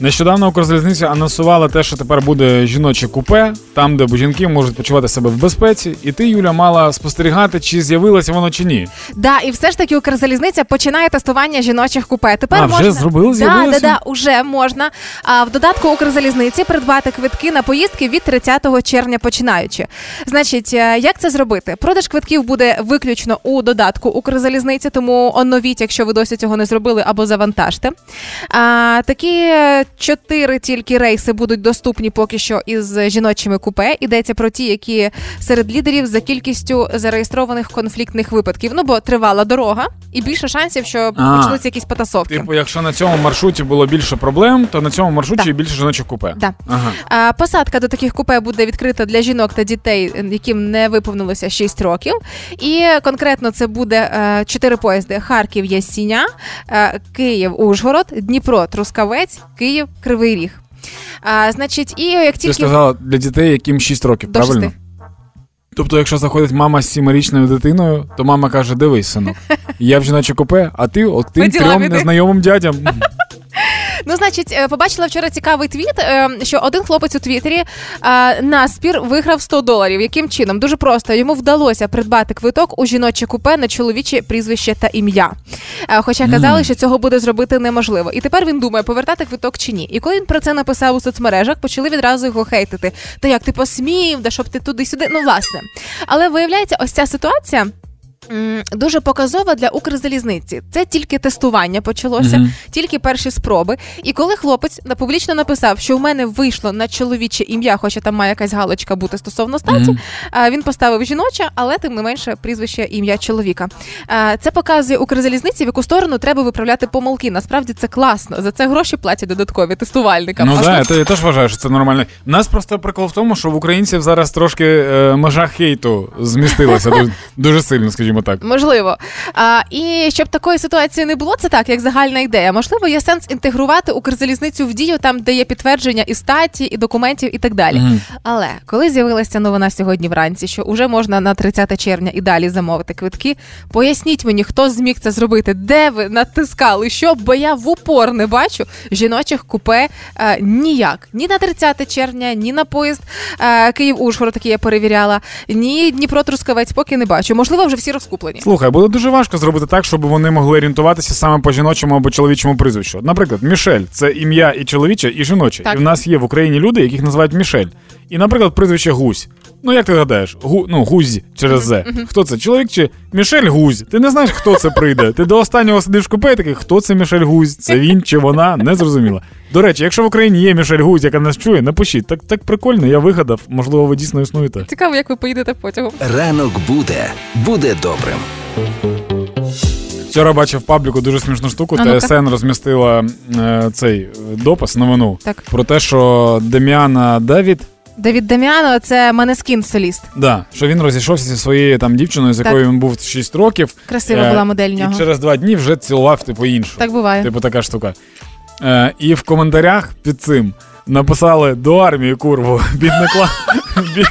Нещодавно Укрзалізниця анонсувала те, що тепер буде жіноче купе, там, де жінки можуть почувати себе в безпеці, і ти, Юля, мала спостерігати, чи з'явилося воно чи ні. Да, і все ж таки Укрзалізниця починає тестування жіночих купе. Тепер А, вже зробили, да, з'явилося? да, да, уже можна. А в додатку Укрзалізниці придбати квитки на поїздки від 30 червня починаючи. Значить, е, як це зробити? Продаж квитків буде виключно у додатку Укрзалізниці, тому оновіть, якщо ви досі цього не зробили, або завантажте. А, такі чотири тільки рейси будуть доступні поки що із жіночими купе. Йдеться про ті, які серед лідерів за кількістю зареєстрованих конфліктних випадків. Ну бо тривала дорога, і більше шансів, що А. почнуться якісь потасовки. Типу, якщо на цьому маршруті було більше проблем, то на цьому маршруті Да. більше жіночих купе. Да. Ага. А, Посадка до таких купе буде відкрита для жінок та дітей, яким не виповнилося 6 років. І конкретно це буде е, чотири поїзди: Харків, Ясіня, е, Київ, Ужгород, Дніпро, Трускавець, Київ, Кривий Ріг. А, значить, і як Ти тільки сказала для дітей, яким 6 років, До правильно? шести. Тобто, якщо заходить мама з сімирічною дитиною, то мама каже: дивись, сину, я в жіноче купе, а ти от тим трьом незнайомим дядям. Ну, значить, е, побачила вчора цікавий твіт, е, що один хлопець у Твіттері е, наспір виграв 100 доларів. Яким чином? Дуже просто йому вдалося придбати квиток у жіноче купе на чоловіче прізвище та ім'я. Хоча казали, що цього буде зробити неможливо. І тепер він думає, повертати квиток чи ні. І коли він про це написав у соцмережах, почали відразу його хейтити. Та як ти посмів, да щоб ти туди-сюди. Ну, власне. Але виявляється, ось ця ситуація. Дуже показова для Укрзалізниці. Це тільки тестування почалося, Мгм. тільки перші спроби. І коли хлопець на- публічно написав, що в мене вийшло на чоловіче ім'я, хоча там має якась галочка бути стосовно статі, а, він поставив жіноче, але тим не менше прізвище ім'я чоловіка. Це показує Укрзалізниці, в яку сторону треба виправляти помилки. Насправді це класно. За це гроші платять додаткові тестувальникам. Ну так, я теж вважаю, що це нормально. У нас просто прикол в тому, що в українців зараз трошки е, межа хейту змістилася дуже сильно, скажімо так. Можливо. А, і щоб такої ситуації не було, це так, як загальна ідея. Можливо, є сенс інтегрувати Укрзалізницю в дію там, де є підтвердження і статі, і документів, і так далі. Мгм. Але коли з'явилася новина сьогодні вранці, що вже можна на 30 червня і далі замовити квитки, поясніть мені, хто зміг це зробити, де ви натискали, що, бо я в упор не бачу жіночих купе е, ніяк. Ні на 30 червня, ні на поїзд е, Київ-Ужгород, який я перевіряла, ні Дніпро-Трускавець, поки не бачу. Можливо, вже всі розкуплені. Слухай, буде дуже важко зробити так, щоб вони могли орієнтуватися саме по жіночому або чоловічому прізвищу. Наприклад, Мішель це ім'я і чоловіче, і жіноче. Так. І в нас є в Україні люди, яких називають Мішель. І, наприклад, прізвище Гусь. Ну, як ти гадаєш, Гу, ну, Гузь через З. Хто це? Чоловік чи Мішель Гузь? Ти не знаєш, хто це прийде. Ти до останнього сидиш в купе і такий, хто це Мішель Гузь? Це він чи вона? Не зрозуміло. До речі, якщо в Україні є Мішель Гузь, яка нас чує, напишіть. Так, так прикольно, я вигадав. Можливо, ви дійсно існуєте. Цікаво, як ви поїдете потягом. Ранок буде, буде добрим. Вчора бачив в пабліку дуже смішну штуку. А ну-ка. Розмістила е, цей допис, новину Так. про те, що Дем'яна Давід, Давід Дем'яно це Манескін соліст. да, що він розійшовся зі своєю там дівчиною, з Так. якою він був 6 років. Красива Е, була модель в І через два дні вже цілував типу іншу. Так буває. Типу така штука. Е, і в коментарях під цим написали до армії курву. Бідний клас.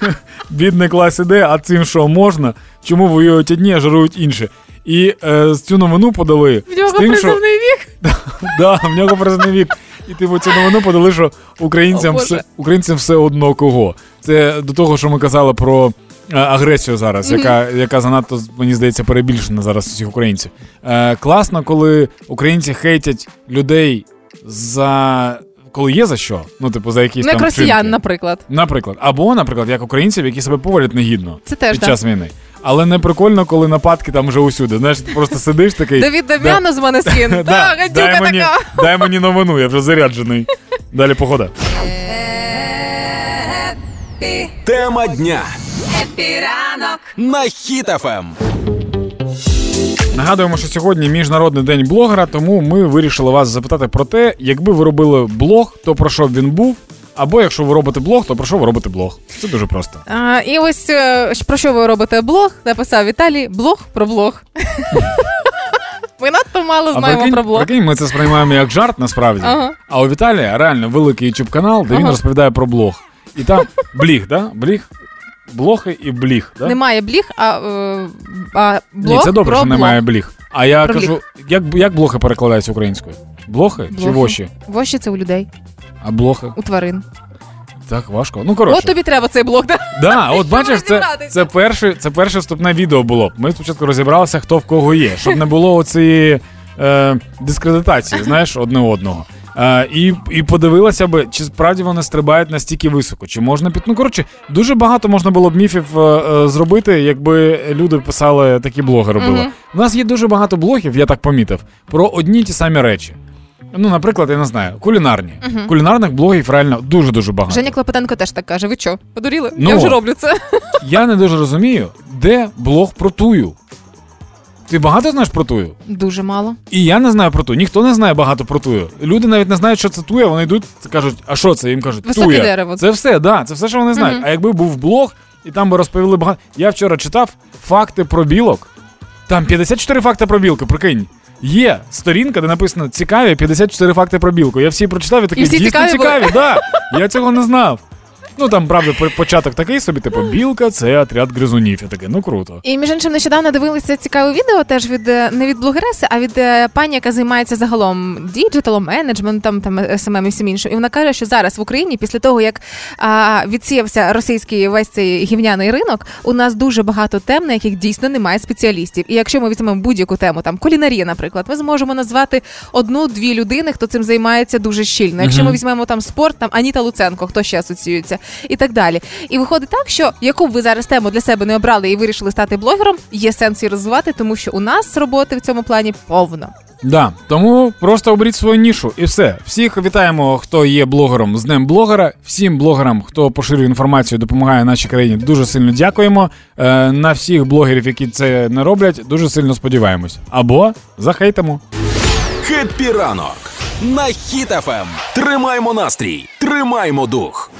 Бідний клас іде, а цим що можна? Чому воюють одні, а жарують інші? І е, цю новину подали. В нього з що... призовний вік. Да, в нього призовний вік. І типу цю новину подали, що українцям О, все, українцям все одно кого. Це до того, що ми казали про е, агресію зараз, яка, яка занадто, мені здається, перебільшена зараз у всіх українців. Е, класно, коли українці хейтять людей за. Коли є за що, ну, типу, за якісь Не там росіян, вчинки. наприклад. Наприклад, або, наприклад, як українців, які себе поводять негідно Це теж під час війни. Але не прикольно, коли нападки там вже усюди. Знаєш, ти просто сидиш такий. Давід Дем'яно з Да, гадюка дай, мені, така. дай мені новину, я вже заряджений. Далі погода. Тема дня. На Ем. Хіт-ФМ. Нагадуємо, що сьогодні міжнародний день блогера, тому ми вирішили вас запитати про те, якби ви робили блог, то про що б він був. Або якщо ви робите блог, то про що ви робите блог? Це дуже просто. А, і ось е, про що ви робите блог? Написав Віталій блог про блог. Ми надто мало А знаємо прикинь, про блог. прикинь, ми це сприймаємо як жарт насправді. Ага. А у Віталія реально великий youtube канал, де він розповідає про блог. І там бліг, да? Бліг? Блохи і бліг. Да? Немає бліг, а, е, а блог Ні, це добре, про що блог. немає бліг. А я Про кажу, як, як блохи перекладаються українською? Блохи, чи воші? Воші це у людей, А блохи? у тварин. Так важко. Ну коротше. От тобі треба цей блог, да? Да, от бачиш, це, це, перше, це перше вступне відео було. Ми спочатку розібралися, хто в кого є, щоб не було оцієї е, дискредитації, знаєш, одне одного. Е, і, і подивилася би, чи справді вони стрибають настільки високо, чи можна під. Ну, коротше, дуже багато можна було б міфів е, е, зробити, якби люди писали такі блоги робили. Мгм. У нас є дуже багато блогів, я так помітив, про одні ті самі речі. Ну, наприклад, я не знаю, кулінарні. Мгм. Кулінарних блогів реально дуже-дуже багато. Женя Клопотенко теж так каже: ви що, подуріли? Ну. Я вже роблю це. Я не дуже розумію, де блог про тую. Ти багато знаєш про тую? Дуже мало. І я не знаю про тую. Ніхто не знає багато про тую. Люди навіть не знають, що це туя, вони йдуть кажуть, а що це? Їм кажуть, Високе туя. дерево. Це все, да, це все, що вони знають. Мгм. А якби був блог, і там би розповіли багато. Я вчора читав факти про білок. Там 54 факти про білку, прикинь. Є сторінка, де написано цікаві 54 факти про білку. Я всі прочитав і такий І всі дійсно цікаві цікаві, да. Я цього не знав. Ну там, правда, по- початок такий собі, типу, білка це отряд гризунів. Я такий, ну круто. І між іншим, нещодавно дивилися цікаве відео теж від е, не від блогереси, а від е, пані, яка займається загалом діджиталом, менеджментом, там СММ і всім іншим. І вона каже, що зараз в Україні, після того як а, відсіявся російський весь цей гівняний ринок, у нас дуже багато тем, на яких дійсно немає спеціалістів. І якщо ми візьмемо будь-яку тему, там кулінарія, наприклад, ми зможемо назвати одну-дві людини, хто цим займається дуже щільно. Якщо ми візьмемо там спорт, там Аніта Луценко, хто ще асоціюється, і так далі. І виходить так, що яку б ви зараз тему для себе не обрали і вирішили стати блогером, є сенс її розвивати, тому що у нас роботи в цьому плані повно. Да, тому просто оберіть свою нішу і все. Всіх вітаємо, хто є блогером з Днем блогера. Всім блогерам, хто поширює інформацію, допомагає нашій країні. Дуже сильно дякуємо. Е, на всіх блогерів, які це не роблять, дуже сильно сподіваємось. Або захейтимо. Хеппі ранок на Хіт-ФМ. Тримаймо настрій, тримаймо дух.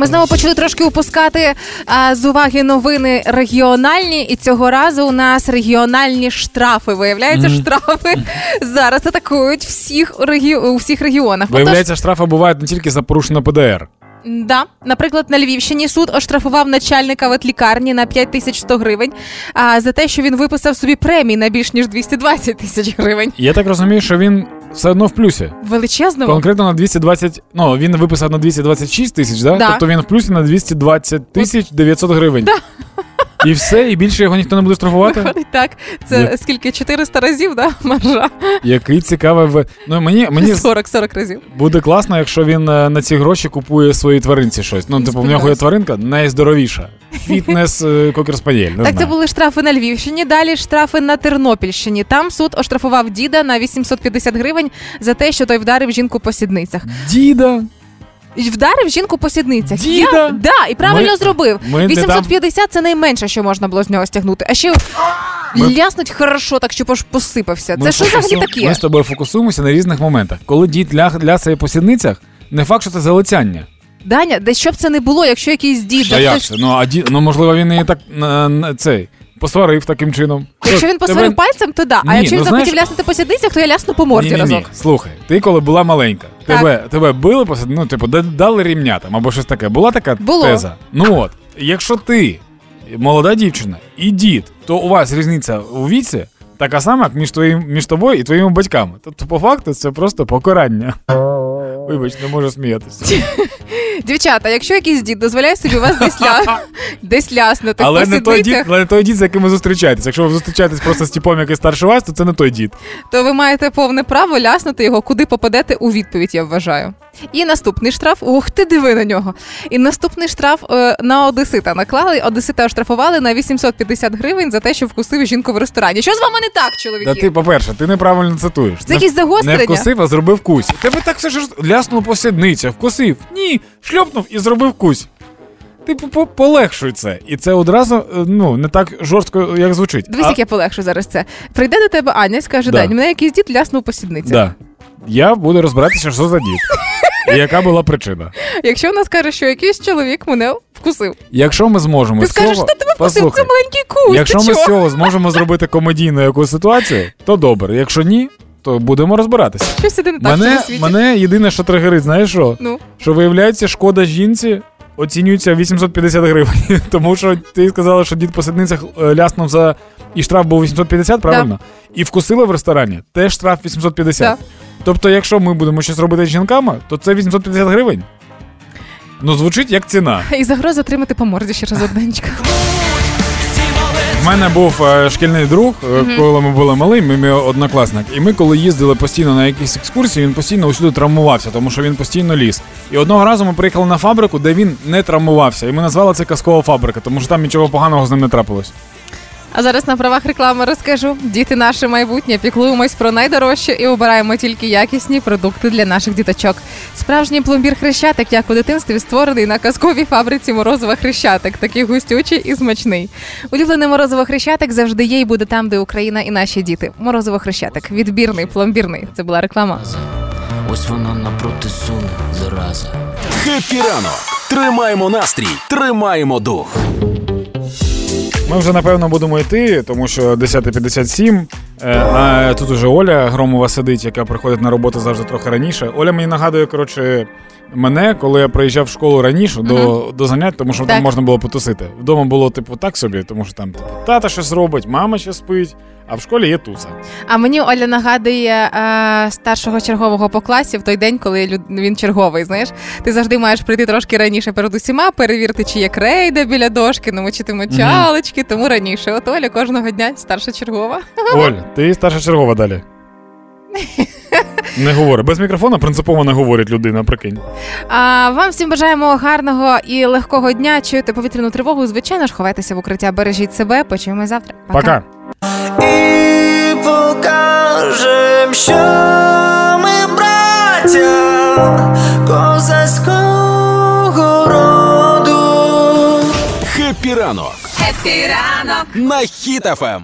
Ми знову почали трошки упускати а, з уваги новини регіональні, і цього разу у нас регіональні штрафи. Виявляється, штрафи зараз атакують всіх у регі... у всіх регіонах. Отож, Виявляється, штрафи бувають не тільки за порушення ПДР. Да, наприклад, на Львівщині суд оштрафував начальника ветлікарні на 5100 гривень а, за те, що він виписав собі премії на більш ніж 220 тисяч гривень. Я так розумію, що він все одно в плюсі. Величезного. Конкретно на 220, ну він виписав на 226 тисяч, да? Да. тобто він в плюсі на 220 тисяч 900 гривень. Да. І все, і більше його ніхто не буде штрафувати. Виходить так. Це Є. скільки? 400 разів, да, маржа? Який цікавий в. Ну мені мені 40-40 разів. буде класно, якщо він е, на ці гроші купує своїй тваринці щось. Ну, типу, в нього є тваринка найздоровіша. Фітнес е, кокерспаніель. Так, це були штрафи на Львівщині. Далі штрафи на Тернопільщині. Там суд оштрафував діда на 850 гривень за те, що той вдарив жінку по сідницях. Діда. Вдарив жінку по сідницях. Діда? Я, да, і правильно Ми- зробив. ми не 850 це найменше, що можна було з нього стягнути. А ще Ми- ляснуть хорошо, так щоб аж посипався. Це що взагалі таке? Ми з тобою фокусуємося на різних моментах. Коли дід ля... лясає по сідницях, не факт, що це залицяння. Даня, де що б це не було, якщо якийсь дід, А да як хтось- це? Ну, а ді... ну можливо, він її так на, на цей посварив таким чином. Якщо він Тебе- пальцем, то да. А Ні, якщо ну, він захотів знаєш- ляснути по сідницях, то я лясну по морді Ні-ні-ні, разок. Слухай, ти коли була маленька, тебе, тебе били посад... ну, типу, да- дали рівня там або щось таке. Була така Було. теза. Ну от, якщо ти молода дівчина і дід, то у вас різниця у віці така сама, як між твоїм між тобою і твоїми батьками. Тобто, по факту, це просто покарання. Вибач, не можу сміятися. Дівчата, якщо якийсь дід дозволяє собі вас десь, ля... десь ляснути Але по не той дід, але не той дід, з яким ви зустрічаєтесь. Якщо ви зустрічаєтесь просто з типом, який старше вас, то це не той дід. то ви маєте повне право ляснути його, куди попадете у відповідь, я вважаю. І наступний штраф. Ух ти, диви на нього. І наступний штраф е, на Одесита наклали. Одесита оштрафували на 850 гривень за те, що вкусив жінку в ресторані. Що з вами не так, чоловіки? Та ти, по-перше, ти неправильно цитуєш. Це якісь Не загострення? вкусив, а зробив кусь. Тебе так все ж ляснув по сідницях, вкусив. Ні, шльопнув і зробив кусь. Ти по- полегшуй це. І це одразу е, ну, не так жорстко, як звучить. Дивись, А- як я полегшу зараз це. Прийде до тебе Аня і скаже: Да. Дань, мене якийсь дід ляснув по сідницях. Да. Я буду розбиратися, що за дід. І яка була причина. Якщо вона скаже, що якийсь чоловік мене вкусив, Якщо ми зможемо ти з скажеш, цього... що тебе вкусив, це маленький кусь. Якщо ти ми з цього зможемо зробити комедійну якусь ситуацію, то добре. Якщо ні, то будемо розбиратися. Щось іде не так в Мене, цьому світі. мене єдине, що тригерить, знаєш що? Ну. Що виявляється, шкода жінці оцінюється 850 гривень. Тому що ти сказала, що дід по сидницях е, ляснув за. І штраф був 850, правильно? І вкусила в ресторані, теж штраф 850. Да. Тобто, якщо ми будемо щось робити з жінками, то це 850 гривень. Ну, звучить як ціна. І загроза отримати по морді ще раз одненька. В мене був е, шкільний друг, е, коли ми були малі, ми мій однокласник. І ми, коли їздили постійно на якісь екскурсії, він постійно усюди травмувався, тому що він постійно ліз. І одного разу ми приїхали на фабрику, де він не травмувався. І ми назвали це казкова фабрика, тому що там нічого поганого з ним не трапилось. А зараз на правах реклами розкажу: діти наше майбутнє, піклуємось про найдорожче і обираємо тільки якісні продукти для наших діточок. Справжній пломбір хрещатик, як у дитинстві, створений на казковій фабриці морозова хрещатик, такий густючий і смачний. Улюблений морозово хрещатик завжди є і буде там, де Україна і наші діти. Морозово хрещатик, відбірний, пломбірний. Це була реклама. Ось вона напроти суне, зараза. Хеппі ранок! Тримаємо настрій, тримаємо дух. Ми вже напевно будемо йти, тому що 10.57. Е, а тут уже Оля Громова сидить, яка приходить на роботу завжди трохи раніше. Оля мені нагадує, коротше, мене, коли я приїжджав в школу раніше до, до занять, тому що там можна було потусити. Вдома було, типу, так собі, тому що там типу, тата щось робить, мама ще спить, а в школі є туса. А мені Оля нагадує е, старшого чергового по класі в той день, коли люд- він черговий. Знаєш, ти завжди маєш прийти трошки раніше перед усіма, перевірити, чи є крейда біля дошки, намочити мочалочки, тому раніше. От Оля кожного дня старша чергова. Оль, ти старша чергова далі. Не говори. Без мікрофона принципово не говорить людина, прикинь. А вам всім бажаємо гарного і легкого дня. Чуєте повітряну тривогу. Звичайно ж, ховайтеся в укриття, бережіть себе. Почуємось завтра. Пока. І покажем, що ми браття козацького роду. Хеппі ранок! Хеппі ранок! На Хіт-ФМ!